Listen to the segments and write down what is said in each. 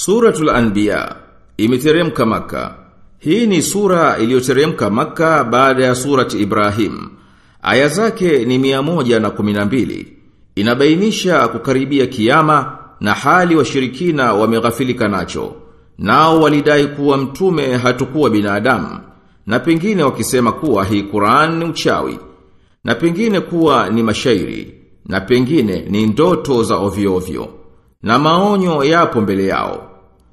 Suratul Anbiya imeteremka maka. Hii ni sura iliyoteremka Makka baada ya surati Ibrahim. Aya zake ni mia moja na kuminambili. Inabainisha kukaribia kiyama na hali washirikina wameghafilika nacho. Nao walidai kuwa mtume hatukuwa binadamu na pengine wakisema kuwa hii Qur'an ni uchawi na pengine kuwa ni mashairi na pengine ni ndoto za ovyo ovyo na maonyo yapo mbele yao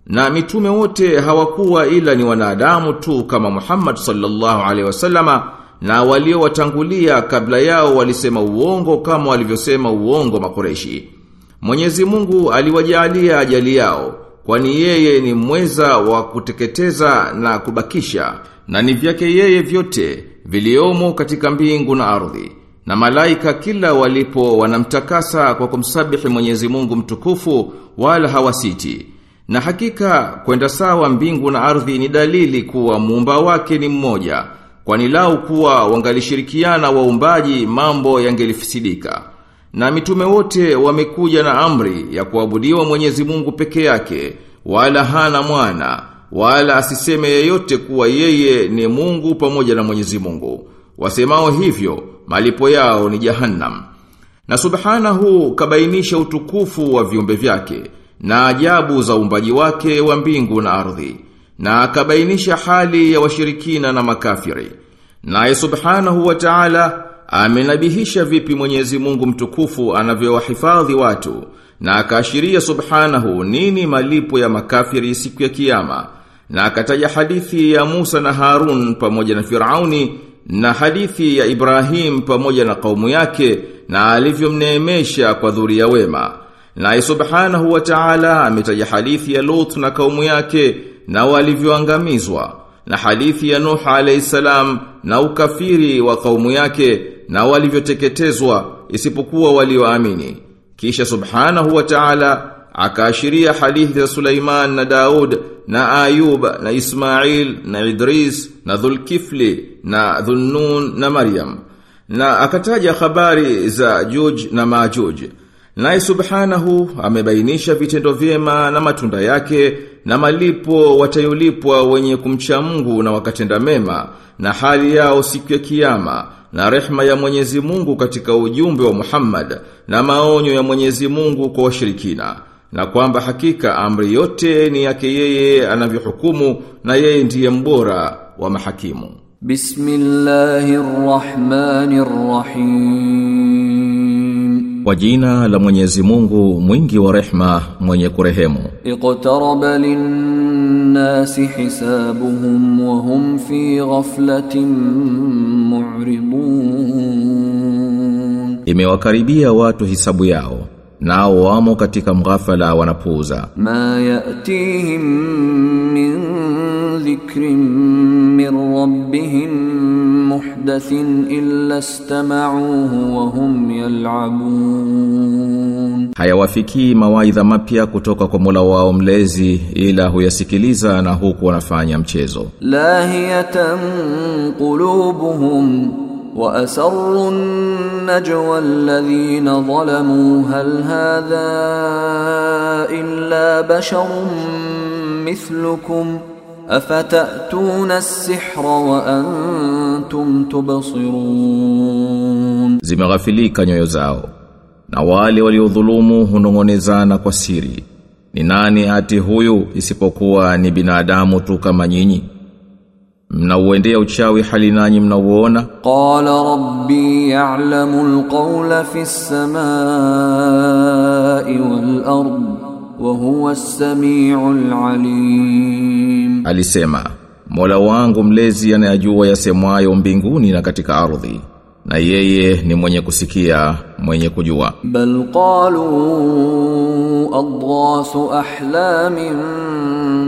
na mitume wote hawakuwa ila ni wanadamu tu kama Muhammad sallallahu alaihi wasallama na waliowatangulia kabla yao walisema uongo kama walivyosema uongo makoreshi. Mwenyezi Mungu aliwajalia ajali yao kwani yeye ni mweza wa kuteketeza na kubakisha na ni vyake yeye vyote viliomo katika mbingu na ardhi. Na malaika kila walipo wanamtakasa kwa kumsabihi Mwenyezi Mungu mtukufu wala hawasiti. Na hakika kwenda sawa mbingu na ardhi ni dalili kuwa muumba wake ni mmoja, kwani lau kuwa wangalishirikiana waumbaji mambo yangelifisidika. Na mitume wote wamekuja na amri ya kuabudiwa Mwenyezi Mungu peke yake, wala hana mwana, wala asiseme yeyote kuwa yeye ni Mungu pamoja na Mwenyezi Mungu. Wasemao hivyo, malipo yao ni jahannam. Na subhanahu kabainisha utukufu wa viumbe vyake na ajabu za uumbaji wake wa mbingu na ardhi na akabainisha hali ya washirikina na makafiri. Naye subhanahu wa ta'ala amenabihisha vipi Mwenyezi Mungu mtukufu anavyowahifadhi watu na akaashiria subhanahu nini malipo ya makafiri siku ya kiyama na akataja hadithi ya Musa na Harun pamoja na Firauni na hadithi ya Ibrahim pamoja na kaumu yake na alivyomneemesha kwa dhuria wema. Naye subhanahu wa ta'ala ametaja hadithi ya Lut na kaumu yake na walivyoangamizwa na hadithi ya Nuh alayhi salam na ukafiri wa kaumu yake na walivyoteketezwa isipokuwa walioamini. Kisha subhanahu wa ta'ala akaashiria hadithi za Sulaiman na Daud na Ayub na Ismail na Idris na Dhulkifli na Dhunnun na Maryam na akataja habari za Juj na Majuj. Naye subhanahu amebainisha vitendo vyema na matunda yake na malipo watayolipwa wenye kumcha Mungu na wakatenda mema na hali yao siku ya kiyama na rehma ya Mwenyezi Mungu katika ujumbe wa Muhammad na maonyo ya Mwenyezi Mungu kwa washirikina na kwamba hakika amri yote ni yake yeye anavyohukumu na yeye ndiye mbora wa mahakimu. Bismillahirrahmanirrahim. Kwa jina la Mwenyezi Mungu mwingi wa rehma mwenye kurehemu. Iqtaraba lin-nasi hisabuhum wa hum fi ghaflatin mu'ridun. Imewakaribia watu hisabu yao nao wamo katika mghafala wanapuuza. Ma yatihim min dhikrin min rabbihim muhdathin illa istama'uhu wa hum yal'abun. Hayawafikii mawaidha mapya kutoka kwa Mola wao mlezi ila huyasikiliza na huku wanafanya mchezo. Lahiyatan qulubuhum وأسروا النجوى الذين ظلموا هل هذا إلا بشر مثلكم أفتأتون السحر وأنتم تبصرون Zimeghafilika nyoyo zao na wale waliodhulumu hunongonezana kwa siri. Ni nani ati huyu isipokuwa ni binadamu tu kama nyinyi? Mnauendea uchawi hali nanyi mnauona? Qala rabbi ya'lamu al-qawla fi as-samai wal-ard wa huwa as-sami'ul 'alim. Alisema, Mola wangu mlezi anayajua yasemwayo mbinguni na katika ardhi. Na yeye ni mwenye kusikia, mwenye kujua. Bal qalu adghasu ahlamin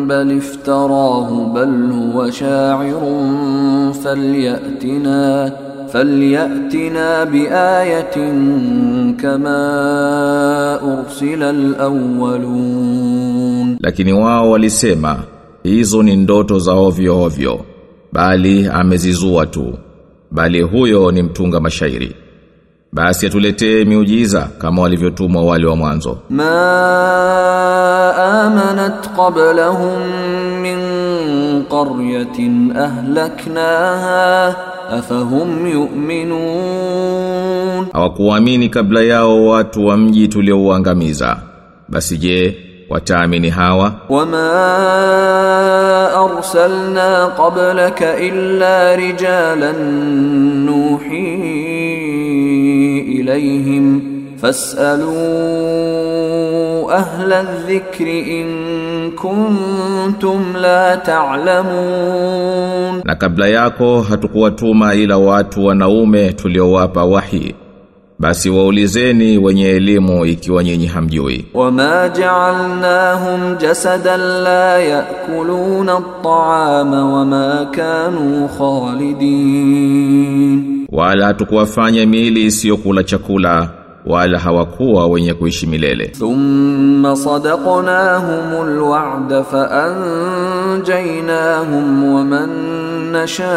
bal iftarahu bal huwa sha'irun falyatina falyatina biayatin kama ursila alawwalun Lakini wao walisema, hizo ni ndoto za ovyo ovyo, bali amezizua tu bali huyo ni mtunga mashairi. Basi atuletee miujiza kama walivyotumwa wale wa mwanzo. Ma amanat qablahum min qaryatin ahlaknaha afahum yu'minun. Hawakuamini kabla yao watu wa mji tuliouangamiza. Basi je wataamini hawa وما أرسلنا قبلك إلا رجالا نوحي إليهم فاسألوا أهل الذكر إن كنتم لا تعلمون na kabla yako hatukuwatuma ila watu wanaume tuliowapa wahi basi waulizeni wenye elimu ikiwa nyinyi hamjui. Wama ja'alnahum jasadan la ya'kuluna at-ta'ama wama kanu khalidin, wala tukuwafanya miili isiyokula chakula wala hawakuwa wenye kuishi milele. Thumma sadaqnahumul wa'da fa anjaynahum wa man nasha'u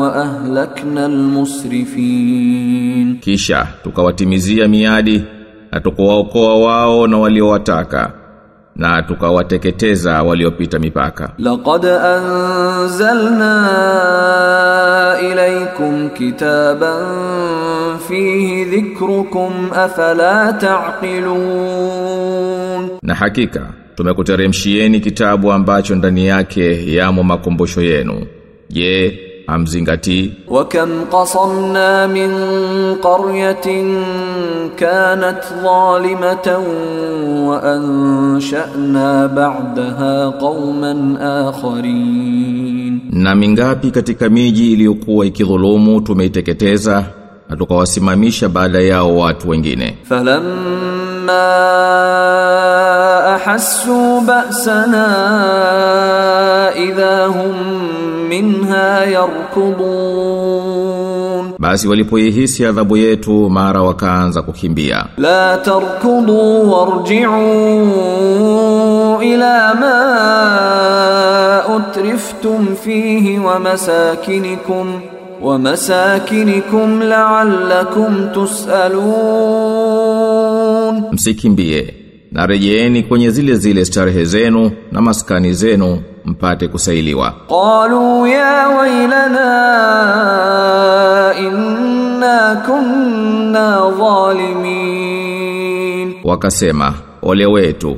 wa ahlaknal musrifin. Kisha tukawatimizia miadi na tukawaokoa wao na waliowataka na tukawateketeza waliopita mipaka. Laqad anzalna ilaykum kitaban fihi dhikrukum afala taqilun, na hakika tumekuteremshieni kitabu ambacho ndani yake yamo makumbusho yenu. Je, hamzingatii. Wa kam qasamna min qaryatin kanat zalimatan wa ansha'na ba'daha qauman akharin, na mingapi katika miji iliyokuwa ikidhulumu tumeiteketeza na tukawasimamisha baada yao watu wengine. falamma أحسوا بأسنا إذا هم منها يركضون basi walipoihisi adhabu yetu mara wakaanza kukimbia لا تركضوا وارجعوا إلى ما أترفتم فيه ومساكنكم ومساكنكم لعلكم تسألون msikimbie na rejeeni kwenye zile zile starehe zenu na maskani zenu mpate kusailiwa. Qalu ya wailana inna kunna zalimin, wakasema ole wetu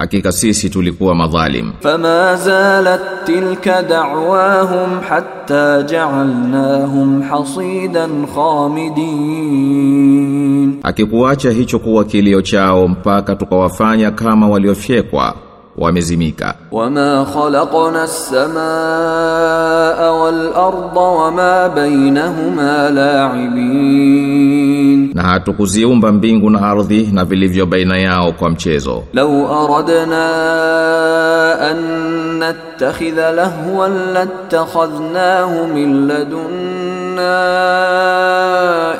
hakika sisi tulikuwa madhalim. Fama zalat tilka da'wahum hatta ja'alnahum hasidan khamidin. Akikuacha hicho kuwa kilio chao mpaka tukawafanya kama waliofyekwa wamezimika. Wama khalaqna as-samaa wal arda wama bainahuma la'ibin na hatukuziumba mbingu na ardhi na vilivyo baina yao kwa mchezo. Law aradna an nattakhidha lahwan lattakhadhnahu min ladunna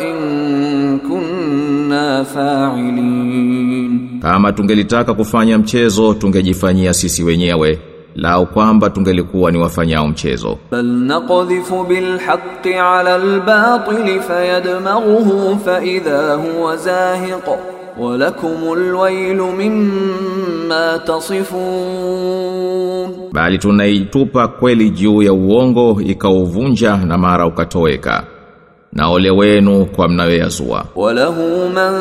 in kunna fa'ilin. Kama tungelitaka kufanya mchezo tungejifanyia sisi wenyewe lao kwamba tungelikuwa ni wafanyao mchezo. Bal naqdhifu bil haqqi ala al batil fayadmaghuhu fa idha huwa zahiq wa lakum al waylu mimma tasifun. Bali tunaitupa kweli juu ya uongo ikauvunja na mara ukatoweka. Na ole wenu kwa mnayoyazua. Walahu man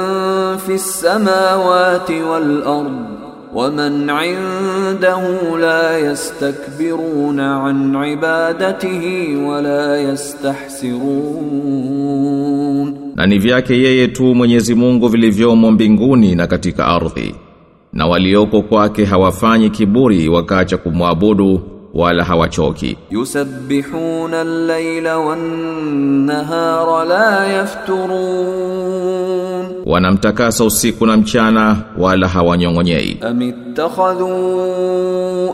fis samawati wal ardh waman indahu la yastakbiruna an ibadatihi wala yastahsirun, na ni vyake yeye tu Mwenyezi Mungu vilivyomo mbinguni na katika ardhi, na walioko kwake hawafanyi kiburi wakaacha kumwabudu wala hawachoki. Yusabbihuna al-laila wan-nahara la yafturun wanamtakasa usiku na mchana wala hawanyongonyei. Amittakhadhu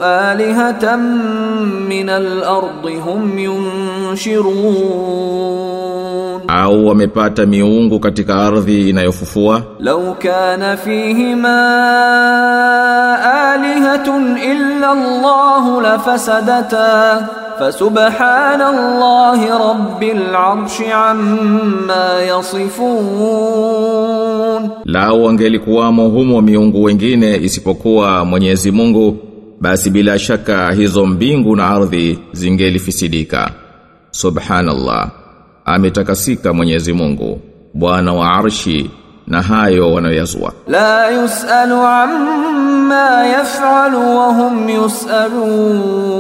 alihatan min al-ardi hum yunshirun. Au wamepata miungu katika ardhi inayofufua? Law kana fihima alihatun illa Allah lafasadata فسبحان الله رب العرش عما يصفون Lao wangelikuwamo humo miungu wengine isipokuwa Mwenyezi Mungu basi bila shaka hizo mbingu na ardhi zingelifisidika. Subhanallah. Ametakasika Mwenyezi Mungu, Bwana wa Arshi na hayo wanayoyazua. لا amma yaf'alu wa yusalun,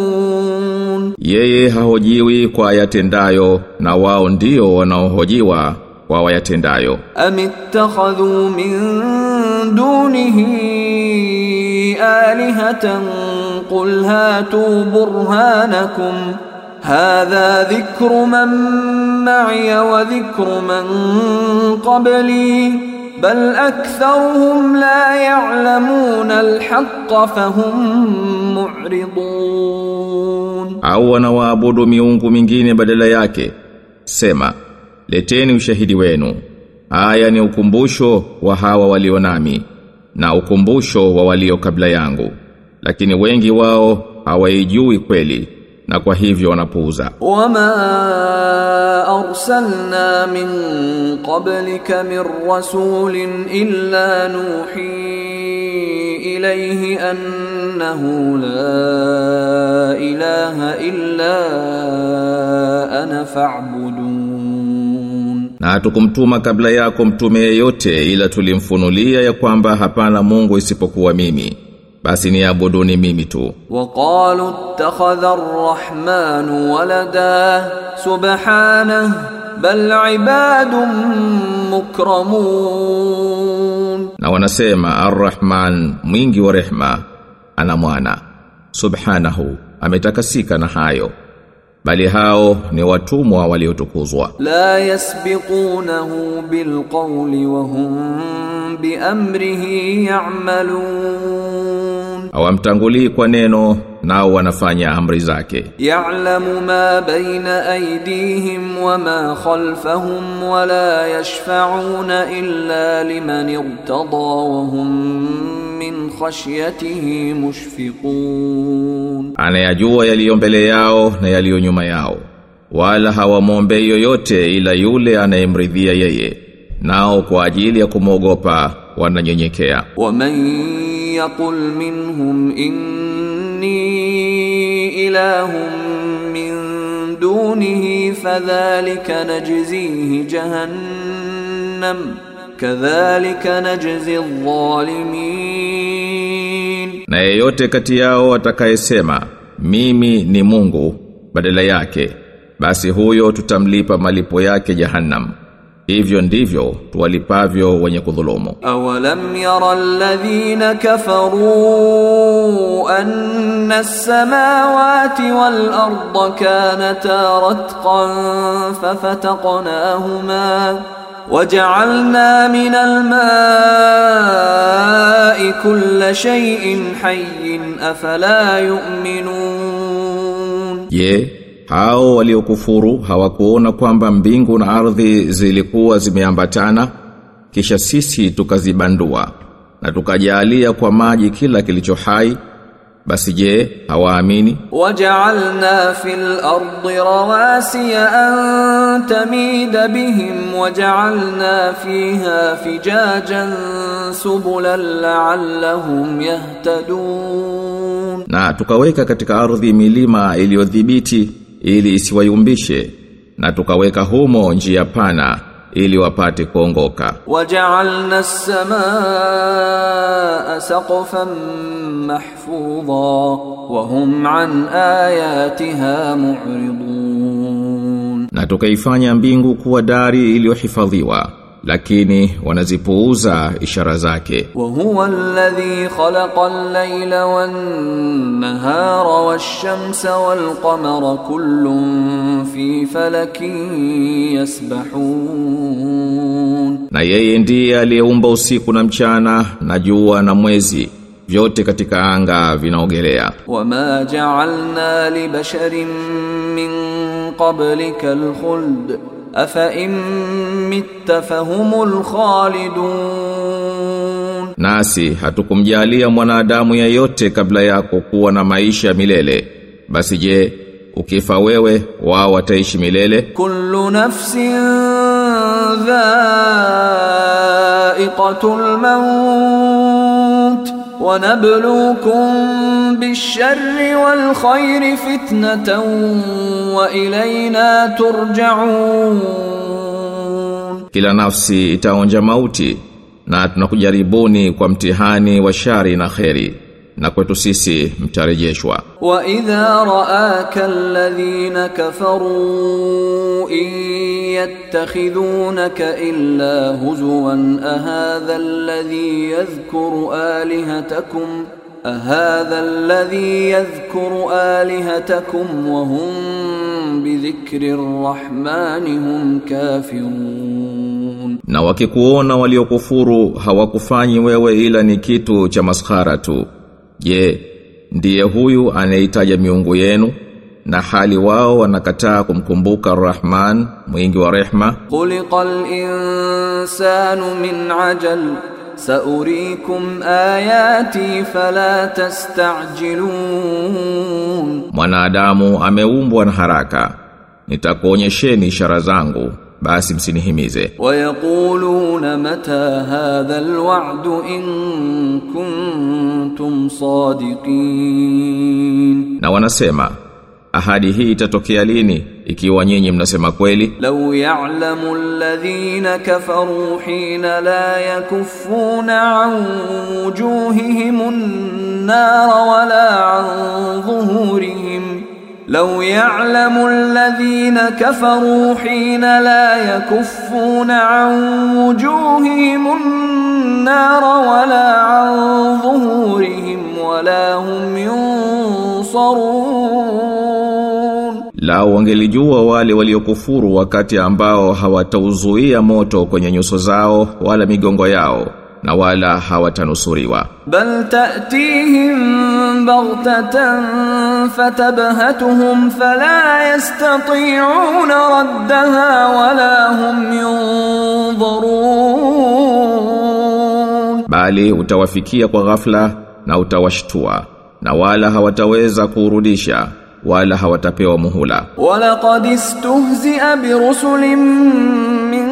yeye hahojiwi kwa yatendayo na wao ndio wanaohojiwa kwa wayatendayo. Amittakhadhu min dunihi alihatan qul hatu burhanakum. Hadha dhikru man maya wa dhikru man qabli bal aktharuhum la ya'lamuna alhaqqa fahum mu'ridun, au wanawaabudu miungu mingine badala yake. Sema, leteni ushahidi wenu. Aya ni ukumbusho wa hawa walio nami na ukumbusho wa walio kabla yangu, lakini wengi wao hawaijui kweli na kwa hivyo wanapuuza. Wama arsalna min qablika min rasulin illa nuhi ilayhi annahu la ilaha illa ana fa'budun, na hatukumtuma kabla yako mtume yeyote ila tulimfunulia ya kwamba hapana Mungu isipokuwa mimi basi ni niabuduni mimi tu. Waqalu ittakhadha arrahman walada subhanahu bal ibadun mukramun. Na wanasema arrahman mwingi wa rehma ana mwana. Subhanahu ametakasika na hayo bali hao ni watumwa waliotukuzwa. La yasbiqunahu bilqawli wa hum biamrihi ya'malun. Hawamtangulii kwa neno nao wanafanya amri zake. Ya'lamu ma baina aydihim wa ma khalfahum wa la yashfa'una illa liman irtada wa hum min khashyatihi mushfiqun, anayajua yaliyo mbele yao na yaliyo nyuma yao, wala hawamwombei yoyote ila yule anayemridhia yeye, nao kwa ajili ya kumwogopa wananyenyekea. Waman yaqul minhum inni ilahum min dunihi fadhalika najzihi jahannam kadhalika najzi dhalimin. na yeyote kati yao atakayesema mimi ni Mungu badala yake basi huyo tutamlipa malipo yake jahannam. Hivyo ndivyo tuwalipavyo wenye kudhulumu. Awalam yara alladhina kafaru anna as-samawati wal arda kanata ratqan fafataqnahuma وجعلنا من الماء كل شيء حي أفلا يؤمنون Je, hao waliokufuru hawakuona kwamba mbingu na ardhi zilikuwa zimeambatana kisha sisi tukazibandua na tukajalia kwa maji kila kilicho hai basi je hawaamini? Waja'alna fil ardi rawasiya an tamida bihim waja'alna fiha fijajan subulan la'allahum yahtadun. Na tukaweka katika ardhi milima iliyodhibiti ili isiwayumbishe na tukaweka humo njia pana ili wapate kuongoka. Waja'alna as-samaa'a saqfan mahfudha wa hum an ayatiha mu'ridun, na tukaifanya mbingu kuwa dari iliyohifadhiwa lakini wanazipuuza ishara zake. Wa huwa alladhi khalaqa al-layla wan-nahara wash-shamsa wal-qamara kullun fi falakin yasbahun, na yeye ndiye aliyeumba usiku na mchana na jua na mwezi vyote katika anga vinaogelea. Wama ja'alna li basharin min qablika al-khuld afa imitta fahumul khalidun. Nasi hatukumjalia mwanadamu yeyote kabla yako kuwa na maisha milele. Basi je ukifa wewe wao wataishi milele? Kullu nafsin dha'iqatul maut. ونبلوكم بالشر والخير فتنة وإلينا ترجعون kila nafsi itaonja mauti na tunakujaribuni kwa mtihani wa shari na kheri na kwetu sisi mtarejeshwa. Wa idha raaka alladhina kafaru in yattakhidhunaka illa huzwan ahadha alladhi yadhkuru alihatakum ahadha alladhi yadhkuru alihatakum wa hum bidhikri arrahmani hum kafirun, na wakikuona waliokufuru hawakufanyi wewe ila ni kitu cha maskhara tu Je, ndiye huyu anaitaja miungu yenu? Na hali wao wanakataa kumkumbuka Rahman mwingi wa rehma. Khuliqal insanu min ajal saurikum ayati fala tastajilun, mwanadamu ameumbwa na haraka, nitakuonyesheni ishara zangu basi msinihimize. Wayakuluna mata hadha alwa'du in kuntum sadiqin. Na wanasema ahadi hii itatokea lini? Ikiwa nyinyi mnasema kweli? Law ya'lamu alladhina kafaru hina la yakuffuna an wujuhihim an-nar wala an dhuhurihim لو يعلم الذين كفروا حين لا يكفون عن وجوههم النار ولا عن ظهورهم ولا هم ينصرون lao wangelijua wale waliokufuru wakati ambao hawatauzuia moto kwenye nyuso zao wala migongo yao na wala hawatanusuriwa. Bal ta'tihim baghtatan fatabhatuhum fala yastati'una raddaha wala hum yunzarun. Bali utawafikia kwa ghafla na utawashtua na wala hawataweza kurudisha wala hawatapewa muhula. Walaqad istuhzi'a birusulin min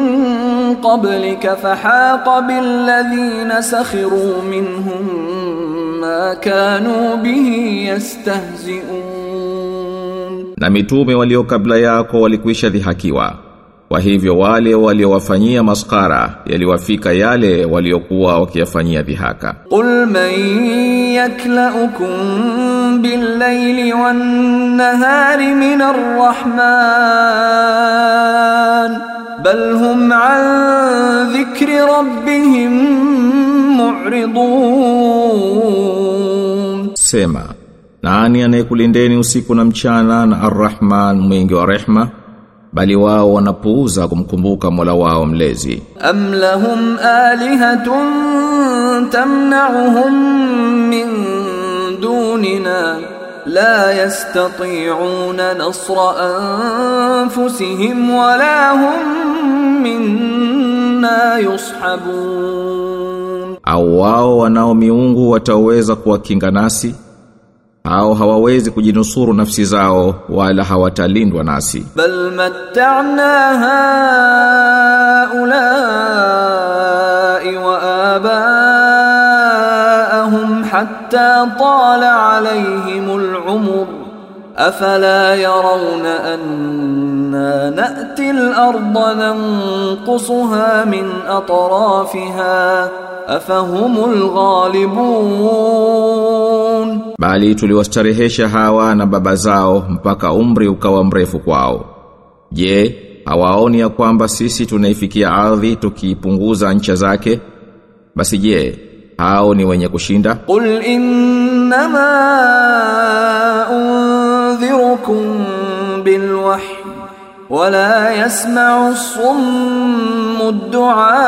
قبلك فحاق بالذين سخروا منهم ما كانوا به يستهزئون na mitume walio kabla yako walikwisha dhihakiwa kwa hivyo wale waliowafanyia maskara yaliwafika yale waliokuwa wakiyafanyia dhihaka قل من يكلأكم بالليل والنهار من الرحمن bal hum an dhikri rabbihim mu'ridun, sema nani anayekulindeni usiku na mchana na arrahman mwingi wa rehma bali wao wanapuuza kumkumbuka Mola wao mlezi. Am lahum alihatun tamna'uhum min dunina لا يستطيعون نصر أنفسهم ولا هم منا يصحبون au wao wanao miungu wataweza kuwakinga nasi au hawawezi kujinusuru nafsi zao wala hawatalindwa nasi بل متعنا هؤلاء وآباءهم حتى طال عليهم العمر أفلا يرون أنا نأتي الأرض ننقصها من أطرافها أفهم الغالبون bali tuliwastarehesha hawa na baba zao mpaka umri ukawa mrefu kwao je hawaoni ya kwamba sisi tunaifikia ardhi tukiipunguza ncha zake basi je hao ni wenye kushinda. Qul innama undhirukum bilwahy wala yasma'u summu du'a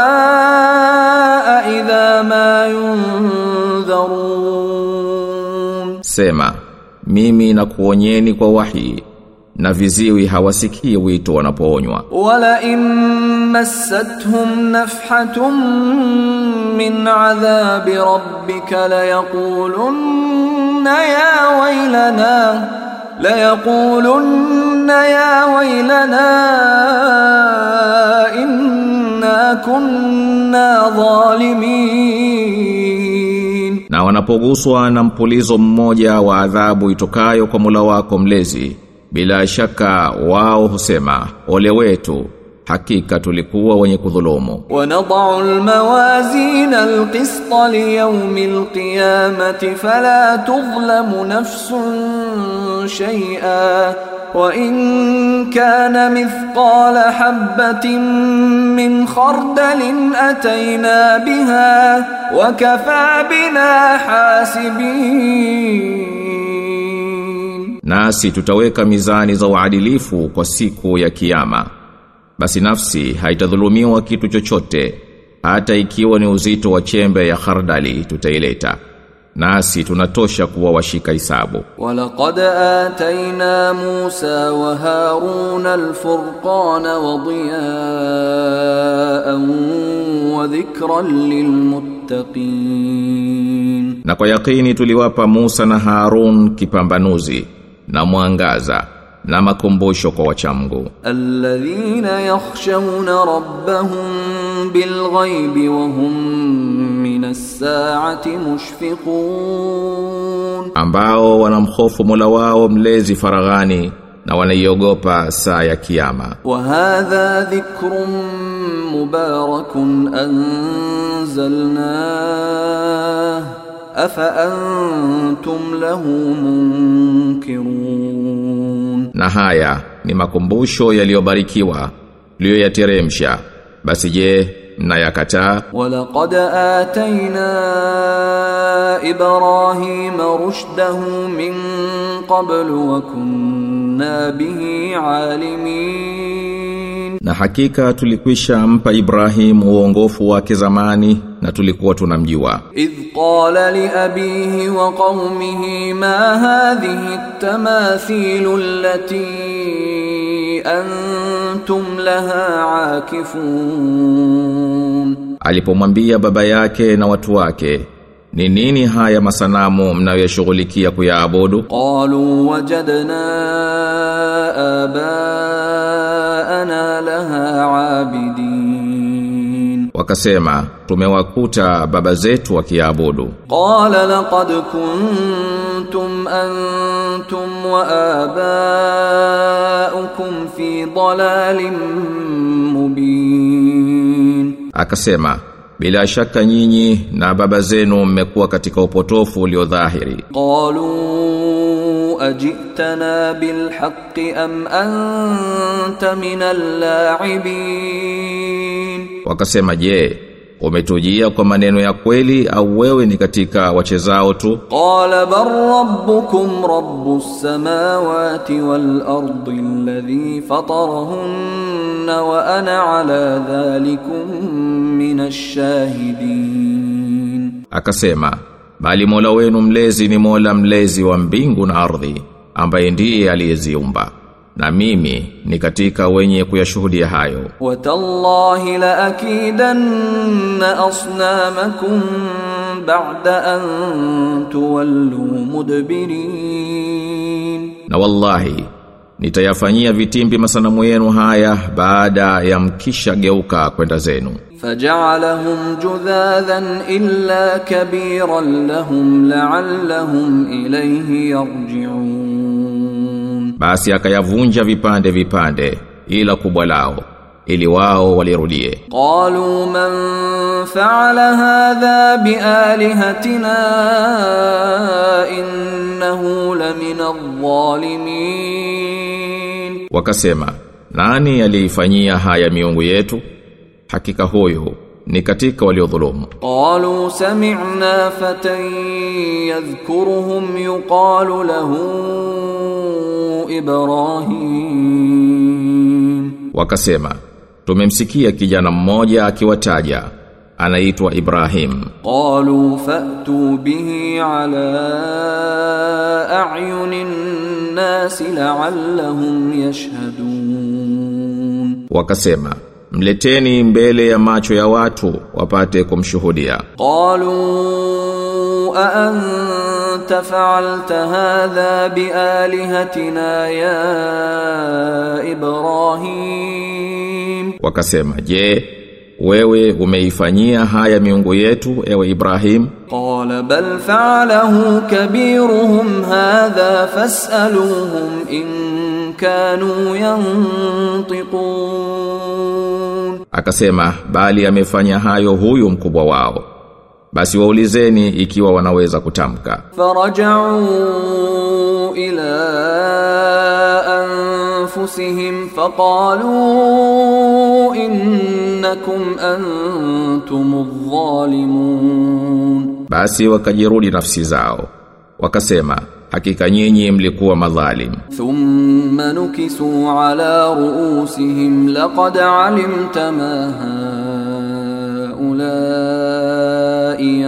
idha ma yundharun sema mimi nakuonyeni kwa wahyi na viziwi hawasikii wito wanapoonywa. Wala immassatuhum nafhatun min adhabi rabbika layaquluna ya waylana la ya waylana inna kunna zalimin. Na wanapoguswa na mpulizo mmoja wa adhabu itokayo kwa Mola wako mlezi bila shaka wao husema ole wetu hakika tulikuwa wenye kudhulumu. Wanadau almawazin alqist liyawm alqiyamati fala tuzlamu nafsun shay'a wa in kana mithqala habatin min khardalin atayna biha wa kafa bina hasibin nasi tutaweka mizani za uadilifu kwa siku ya kiyama. Basi nafsi haitadhulumiwa kitu chochote hata ikiwa ni uzito wa chembe ya khardali tutaileta. Nasi tunatosha kuwa washika hisabu. Walaqad ataina Musa wa Harun al-furqana wa diyaan wa dhikran lilmuttaqin. Na kwa yakini tuliwapa Musa na Harun kipambanuzi na mwangaza na makumbusho kwa wachamgu. Alladhina yakhshawna rabbahum bilghaibi wa hum minas saati mushfiqun, ambao wanamhofu mula wao mlezi faraghani na wanaiogopa saa ya kiyama. Wa hadha dhikrun mubarakun anzalnahu afaantum lahu munkirun, na haya ni makumbusho yaliyobarikiwa mliyoyateremsha, basi je mnayakataa? Walaqad atayna Ibrahima rushdahu min qablu wa kunna bihi alimin, na hakika tulikwisha mpa ibrahimu uongofu wake zamani na tulikuwa tunamjua. Idh qala li abihi wa qaumihi ma hadhihi at-tamathilu allati antum laha akifun alipomwambia baba yake na watu wake ni nini haya masanamu mnayoshughulikia kuyaabudu? Qalu wajadna abaana laha abid wakasema tumewakuta baba zetu wakiabudu. Qala laqad kuntum antum wa abaukum fi dhalalin mubin. Akasema bila shaka nyinyi na baba zenu mmekuwa katika upotofu ulio dhahiri. Qalu ajitana bilhaqqi am anta minal la'ibin? wakasema je umetujia kwa maneno ya kweli au wewe ni katika wachezao tu? Qala bar rabbukum rabbus samawati wal ardi alladhi fatarahunna wa ana ala dhalikum minash akasema bali Mola wenu mlezi ni Mola mlezi wa mbingu na ardhi ambaye ndiye aliyeziumba na mimi ni katika wenye kuyashuhudia hayo. Watallahi la akidanna asnamakum ba'da an tuwallu mudbirin, na wallahi nitayafanyia vitimbi masanamu yenu haya baada ya mkisha geuka kwenda zenu. Fajalahum judhadhan illa kabiran lahum la'allahum ilayhi yarji'un basi akayavunja vipande vipande ila kubwa lao ili wao walirudie. Qalu man fa'ala hadha bi alihatina innahu lamina adh-dhalimin wakasema nani aliifanyia haya miungu yetu? Hakika huyo ni katika waliodhulumu. Qalu sami'na fatan yadhkuruhum yuqalu lahu Ibrahim. Wakasema tumemsikia kijana mmoja akiwataja anaitwa Ibrahim. Qalu fa'tu bihi ala a'yunin nas la'allahum yashhadun. Wakasema mleteni mbele ya macho ya watu wapate kumshuhudia. Qalu anta fa'alta hadha bi alihatina ya ibrahim? Wakasema je wewe umeifanyia haya miungu yetu ewe Ibrahim? Qala bal fa'alahu kabiruhum hadha fas'aluhum in kanu yantiqun. Akasema bali amefanya hayo huyu mkubwa wao. Basi waulizeni ikiwa wanaweza kutamka. Faraja'u ila anfusihim faqalu innakum antumudh dhalimun. Basi wakajirudi nafsi zao. Wakasema hakika nyinyi mlikuwa madhalim. Thumma nukisu ala ruusihim laqad alimta ma haulai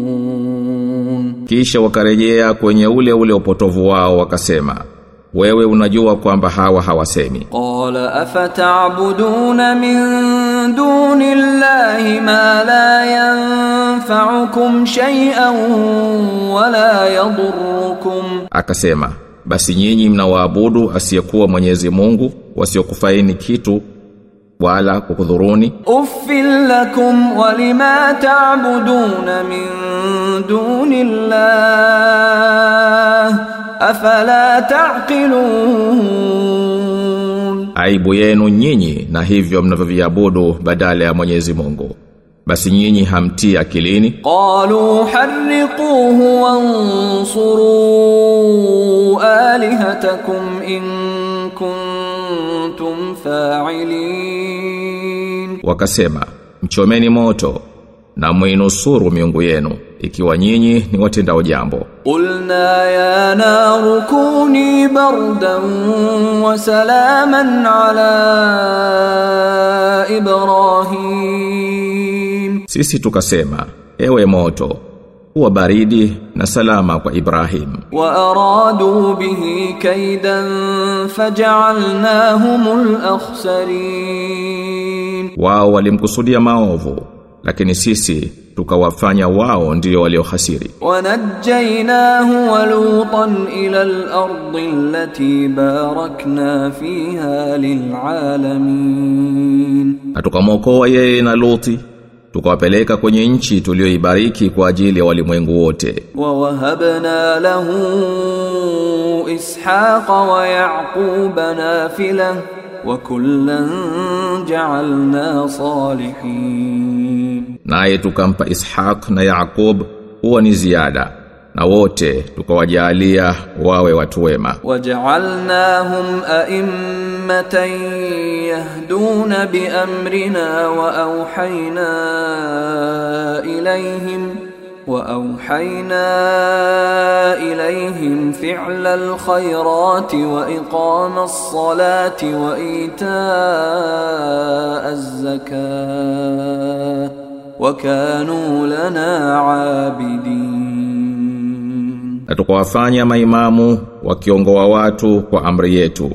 yantiqun, kisha wakarejea kwenye ule ule upotovu wao wakasema wewe unajua kwamba hawa hawasemi. Qala afata'buduna min دون الله ما لا ينفعكم شيئا ولا يضركم Akasema, "Basi nyinyi mnawaabudu asiyekuwa Mwenyezi Mungu, wasiokufaini kitu wala kukudhuruni." أف لكم ولما تعبدون من دون الله أفلا تعقلون aibu yenu nyinyi na hivyo mnavyoviabudu badala ya Mwenyezi Mungu. Basi nyinyi hamtii akilini? Qalu harriquhu wansuru alihatakum in kuntum fa'ilin. Wakasema mchomeni moto na muinusuru miungu yenu ikiwa nyinyi ni watendao jambo. Qulna ya naru kuni bardan wa salaman ala Ibrahim. Sisi tukasema ewe moto kuwa baridi na salama kwa Ibrahim. Wa aradu bihi kaidan faj'alnahum al-akhsarin. Wao walimkusudia maovu lakini sisi tukawafanya wao ndio waliohasiri. Wanajainahu wa Lutan ila al-ardi allati barakna fiha lilalamin, na tukamwokoa yeye na Luti tukawapeleka kwenye nchi tuliyoibariki kwa ajili ya walimwengu wote. Wa wahabna lahu Ishaqa wa Yaquba nafilah wa kullan ja'alna salihin. Naye tukampa ishaq na yaqub huwa ni ziada na wote tukawajalia wawe watu wema. Waja'alnahum a'immatan yahduna bi amrina wa awhayna ilayhim وأوحينا إليهم فعل الخيرات وإقام الصلاة وإيتاء الزكاة وكانوا لنا عابدين Na tukawafanya maimamu wakiongoa watu kwa amri yetu.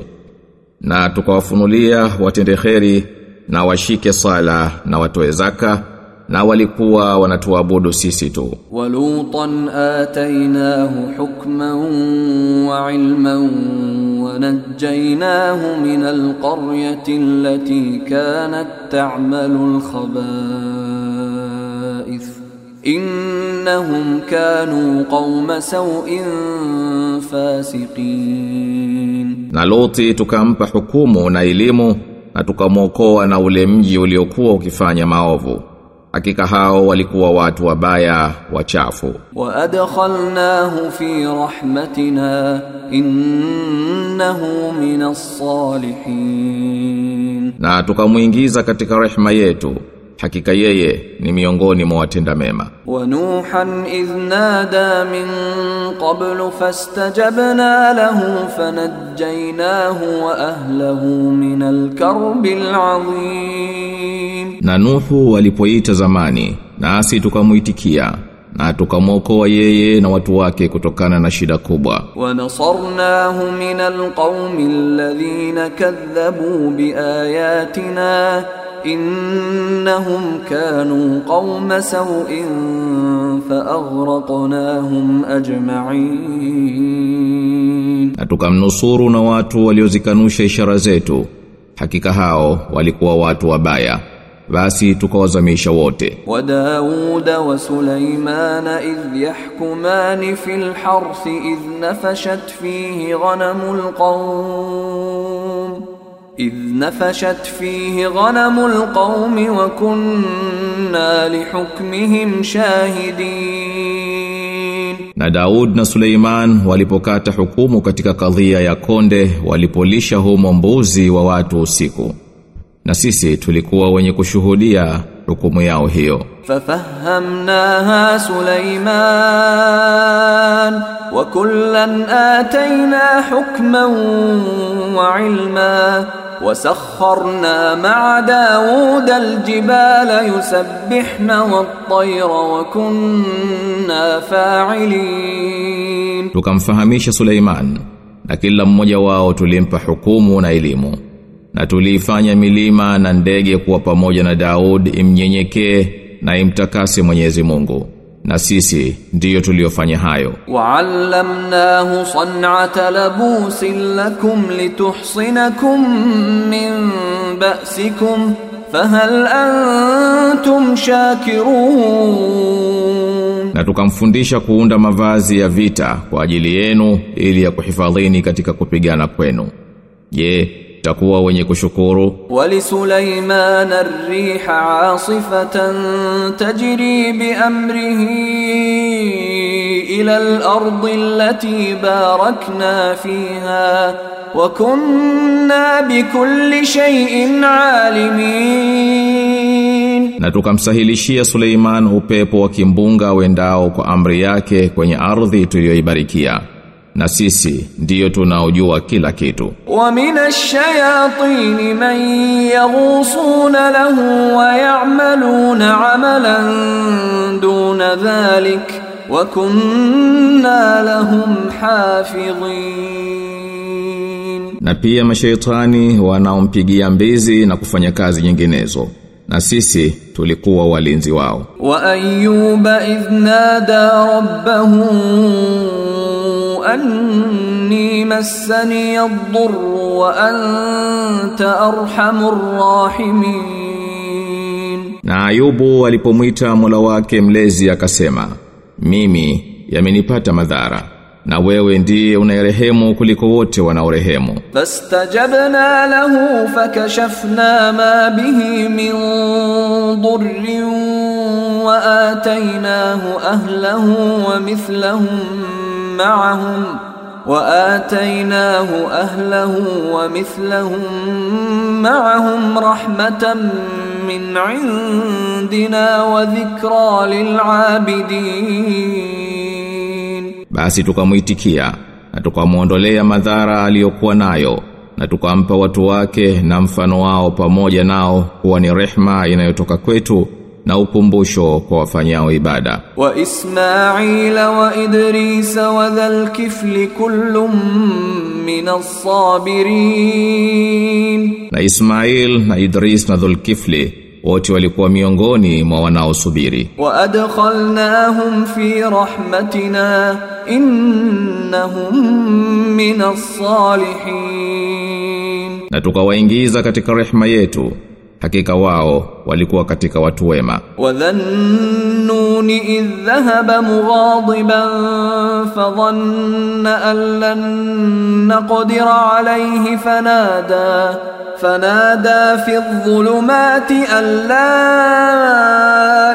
Na tukawafunulia watende kheri na washike sala na watoe zaka na walikuwa wanatuabudu sisi tu. Walutan atainahu hukman wa ilman wa najjaynahu min alqaryati allati kanat ta'malu alkhaba'ith. Innahum kanu qauma sawin fasiqin. Na Luti tukampa hukumu na elimu na tukamwokoa na ule mji uliokuwa ukifanya maovu hakika hao walikuwa watu wabaya wachafu. Wa adkhalnahu fi rahmatina innahu minas salihin. Na tukamuingiza katika rehema yetu hakika yeye ni miongoni mwa watenda mema. Wa Nuhan idh nada min qablu fastajabna lahu fanajjaynahu wa ahlahu min alkarbi alazim, na Nuhu alipoita zamani nasi tukamuitikia na tukamwokoa yeye na watu wake kutokana na shida kubwa. wa min alqawmi alladhina kadhabu biayatina إنهم كانوا قوم سوء فأغرقناهم أجمعين. أتكم نصور نوات وليوزكنوش إشارة زيت هاو ولكوا وات وبايا باسي تكوزميش ووت وداود وسليمان إذ يحكمان في الحرث إذ نفشت فيه غنم القوم idh nafashat fihi ghanamul qaumi wa kunna lihukmihim na Daud na Suleiman walipokata hukumu katika kadhia ya konde walipolisha humo mbuzi wa watu usiku, na sisi tulikuwa wenye kushuhudia hukumu yao hiyo. ففهمناها سليمان وكلا آتينا حكما وعلما وسخرنا مع داود الجبال يسبحن والطير وكنا فاعلين tukamfahamisha Suleiman na kila mmoja wao tulimpa hukumu na elimu na tuliifanya milima na ndege kuwa pamoja na Daud imnyenyekee na imtakase Mwenyezi Mungu. Na sisi ndiyo tuliyofanya hayo. Wa'allamnahu san'ata labusin lakum lituhsinakum min ba'sikum fahal antum shakirun. Na tukamfundisha kuunda mavazi ya vita kwa ajili yenu ili ya kuhifadhini katika kupigana kwenu. Je mtakuwa wenye kushukuru. Wali Sulaiman ar-riha asifatan tajri bi amrihi ila al-ard allati barakna fiha wa kunna bi kulli shay'in alimin. Na tukamsahilishia Suleiman upepo wa kimbunga wendao kwa amri yake kwenye ardhi tuliyoibarikia na sisi ndiyo tunaojua kila kitu. Wa minash shayatin man yaghusuna lahu wa ya'maluna amalan duna dhalik wa kunna lahum hafidhin. Na pia mashaitani wanaompigia mbizi na kufanya kazi nyinginezo na sisi tulikuwa walinzi wao. Wa ayyuba idh nada rabbahu أني مسني الضر وأنت أرحم الراحمين na Ayubu alipomwita Mola wake mlezi akasema mimi yamenipata madhara na wewe ndiye unayerehemu kuliko wote wanaorehemu فاستجبنا له فكشفنا ما به من ضر وآتيناه أهله ومثلهم معهم وآتيناه أهله ومثلهم معهم رحمة من عندنا وذكرى للعابدين basi tukamuitikia na tukamuondolea madhara aliyokuwa nayo na tukampa watu wake na mfano wao pamoja nao kuwa ni rehma inayotoka kwetu na ukumbusho kwa wafanyao ibada. Wa Ismaila wa Idrisa wa dhal kifli kullum min as-sabirin, na Ismail na Idris na dhul kifli wote walikuwa miongoni mwa wanaosubiri. Wa adkhalnahum fi rahmatina innahum min as-salihin, na tukawaingiza katika rehema yetu hakika wao walikuwa katika watu wema وذا النون إذ ذهب مغاضبا فظن أن لن نقدر عليه فنادى فنادى في الظلمات أن لا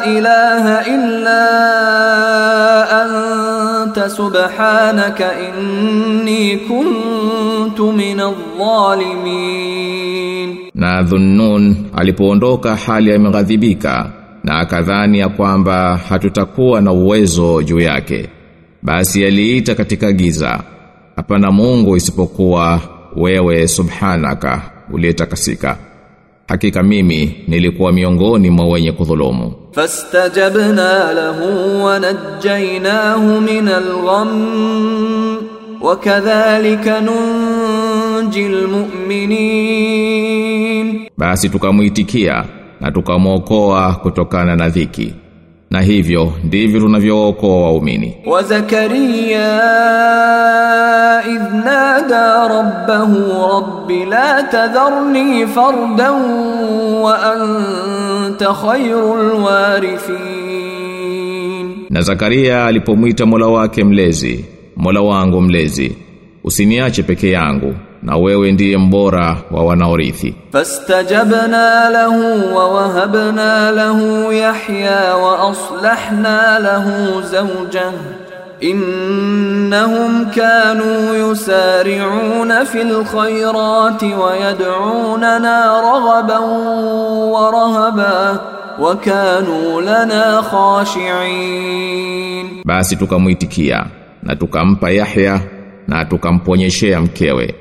إله إلا anta subhanaka inni kuntu minadh dhalimin. Na Dhunnun alipoondoka hali ameghadhibika na akadhani ya kwamba hatutakuwa na uwezo juu yake. Basi aliita katika giza, hapana Mungu isipokuwa wewe subhanaka uliyetakasika hakika mimi nilikuwa miongoni mwa wenye kudhulumu. Fastajabna lahu wa najjaynahu min algham wa kadhalika nunjil mu'minin basi tukamuitikia na tukamwokoa kutokana na dhiki na hivyo ndivyo tunavyookoa waumini. Wa Zakaria idh nada rabbahu rabbi la tadharni fardan wa anta khayrul warithin, na Zakaria alipomwita Mola wake mlezi, Mola wangu mlezi, usiniache peke yangu na wewe ndiye mbora wa wanaorithi. Fastajabna lahu wa wahabna lahu Yahya wa aslahna lahu zawjahu innahum kanu yusari'una fil khayrati wa yad'unana raghaban wa rahaba wa kanu lana khashi'in, basi tukamwitikia na tukampa Yahya na tukamponyeshea mkewe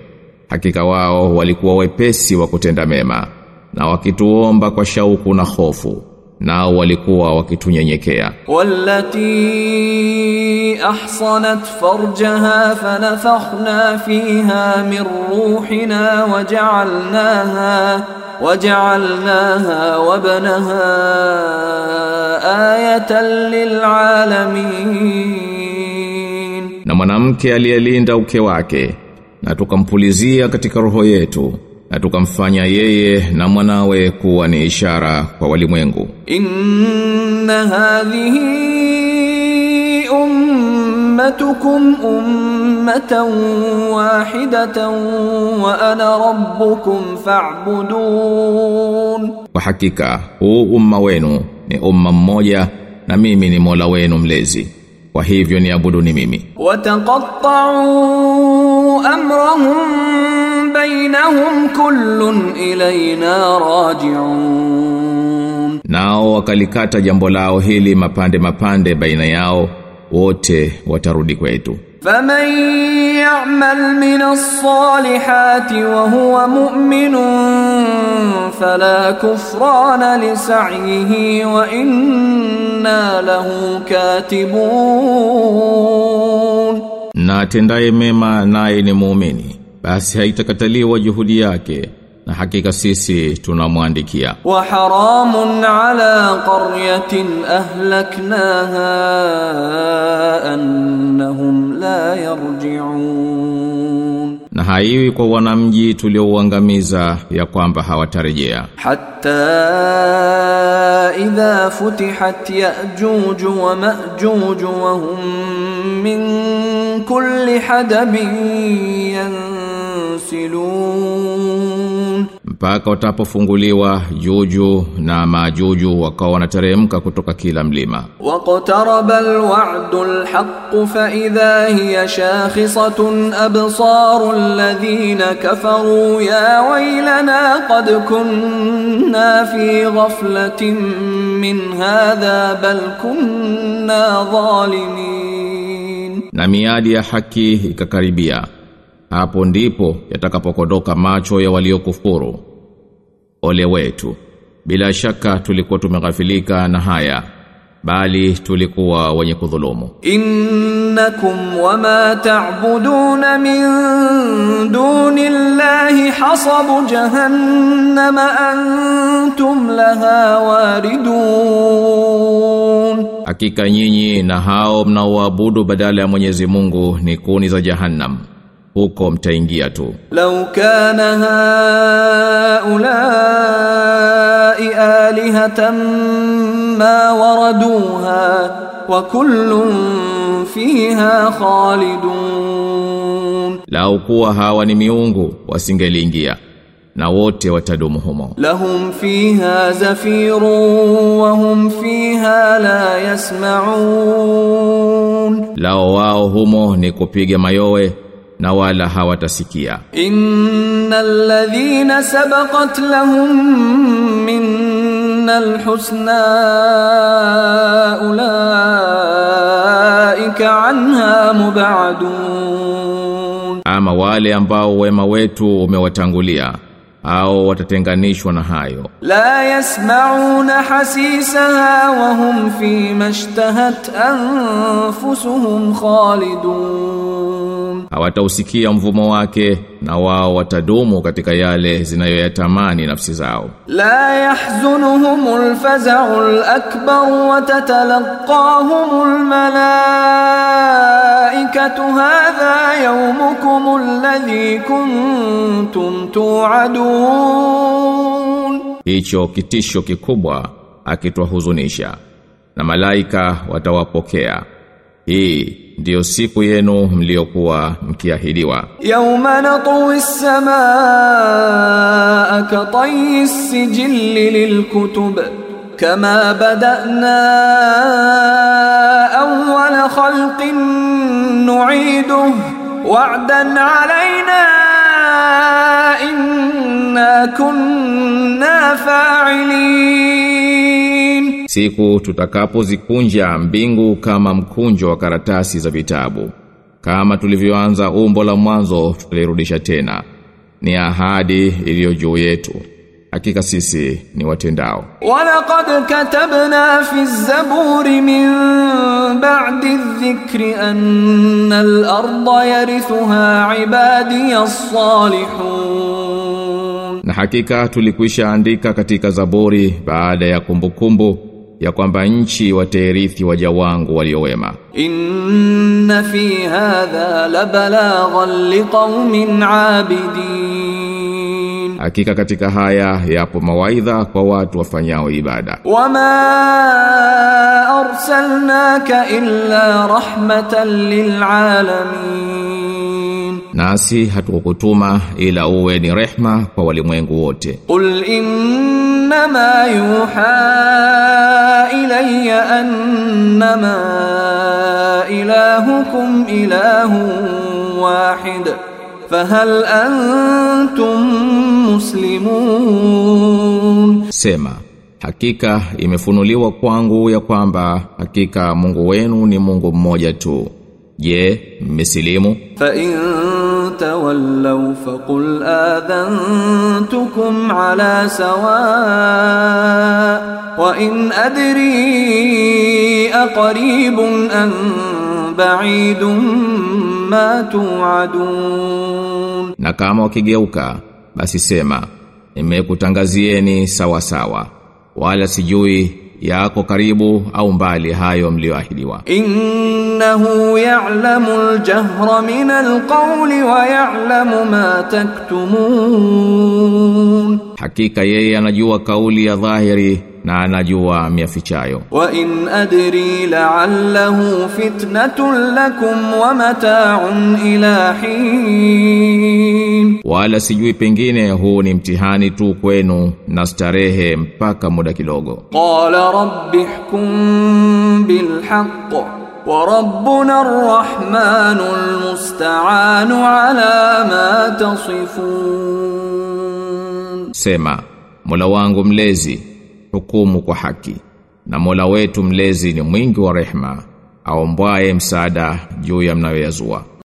hakika wao walikuwa wepesi wa kutenda mema na wakituomba kwa shauku na hofu nao walikuwa wakitunyenyekea. Wallati ahsanat farjaha fanafakhna fiha min ruhina waja'alnaha waja'alnaha wabnaha ayatan lilalamin na mwanamke aliyelinda uke wake na tukampulizia katika roho yetu na tukamfanya yeye na mwanawe kuwa ni ishara kwa walimwengu. Inna hadhihi ummatukum ummatan wahidatan wa ana rabbukum fa'budun. Kwa hakika huu umma wenu ni umma mmoja na mimi ni Mola wenu mlezi. Kwa hivyo niabuduni mimi. Wataqatta'u أمرهم بينهم كل إلينا راجعون Nao wakalikata jambo lao hili mapande mapande baina yao wote watarudi kwetu. فمن يعمل من الصالحات وهو مؤمن فلا كفران لسعيه وإنا له كاتبون na atendaye mema naye ni muumini. Basi haitakataliwa juhudi yake na hakika sisi tunamwandikia. Wa haramun ala qaryatin ahlaknaha annahum la yarji'un. Na haiwi kwa wanamji tuliouangamiza ya kwamba hawatarejea. Hatta idha futihat ya'juj wa ma'juj wa hum min كل حدب ينسلون Mpaka watapofunguliwa juju na majuju wakawa wanateremka kutoka kila mlima. واقترب الوعد الحق فإذا هي شاخصة أبصار الذين كفروا يا ويلنا قد كنا في غفلة من هذا بل كنا ظالمين na miadi ya haki ikakaribia. Hapo ndipo yatakapokodoka macho ya waliokufuru. Ole wetu bila shaka tulikuwa tumeghafilika na haya bali tulikuwa wenye kudhulumu. Innakum wama ta'budun min dunillahi hasabu jahannama antum laha waridun. Hakika nyinyi na hao mnaoabudu badala ya Mwenyezi Mungu ni kuni za Jahannam huko mtaingia tu. Lau kana haulai alihatan ma waraduha wa kullun fiha khalidun. Lau kuwa hawa ni miungu wasingeliingia na wote watadumu humo. Lahum fiha zafirun wa hum fiha la yasma'un, lao wao humo ni kupiga mayowe na wala hawatasikia. Innal ladhina sabaqat lahum minna alhusna ulaika anha mubadun, ama wale ambao wema wetu umewatangulia au watatenganishwa na hayo. La yasmauna hasisaha wa hum fi mashtahat anfusuhum khalidun hawatausikia mvumo wake na wao watadumu katika yale zinayoyatamani nafsi zao. La yahzunuhumul faza'ul akbar wa tatalaqahumul malaikatu hadha yawmukum alladhi kuntum tu'adun. Hicho kitisho kikubwa akitwahuzunisha na malaika watawapokea. Hii ndiyo siku yenu mliokuwa mkiahidiwa يوم نطوي السماء كطي السجل للكتب كما بدأنا أول خلق نعيده وعدا علينا إنا كنا فاعلين siku tutakapozikunja mbingu kama mkunjo wa karatasi za vitabu. Kama tulivyoanza umbo la mwanzo tutalirudisha tena. Ni ahadi iliyo juu yetu. Hakika sisi ni watendao. Walaqad katabna fi zaburi min ba'di dhikri anna al-ardha yarithuha ibadiy salihun na hakika tulikwisha andika katika zaburi baada ya kumbukumbu kumbu, ya kwamba nchi waterithi waja wangu waliowema. Inna fi hadha la balaghan liqaumin abidin, hakika katika haya yapo mawaidha kwa watu wafanyao ibada. Wama arsalnaka illa rahmatan lil alamin nasi hatukukutuma ila uwe ni rehma kwa walimwengu wote. Qul innama yuha ilayya annama ilahukum ilahun wahid. Fahal antum muslimun. Sema hakika imefunuliwa kwangu ya kwamba hakika Mungu wenu ni Mungu mmoja tu. Je mmesilimu? Fa in تولوا فقل آذنتكم على سواء وإن أدري أقريب أم بعيد ما توعدون na kama wakigeuka basi sema nimekutangazieni sawa sawa wala sijui yako karibu au mbali hayo mlioahidiwa innahu ya'lamu al-jahra min al-qawli wa ya'lamu ma taktumun. Hakika yeye anajua kauli ya dhahiri na anajua miafichayo. Wa in adri la'allahu fitnatun lakum wa mata'un ila hin, wala sijui pengine huu ni mtihani tu kwenu na starehe mpaka muda kidogo. Qala rabbi ihkum bil haqq wa rabbuna arrahmanul musta'anu ala ma tasifun, sema Mola wangu mlezi hukumu kwa haki. Na Mola wetu mlezi ni mwingi wa rehma aombwaye msaada juu ya mnayoyazua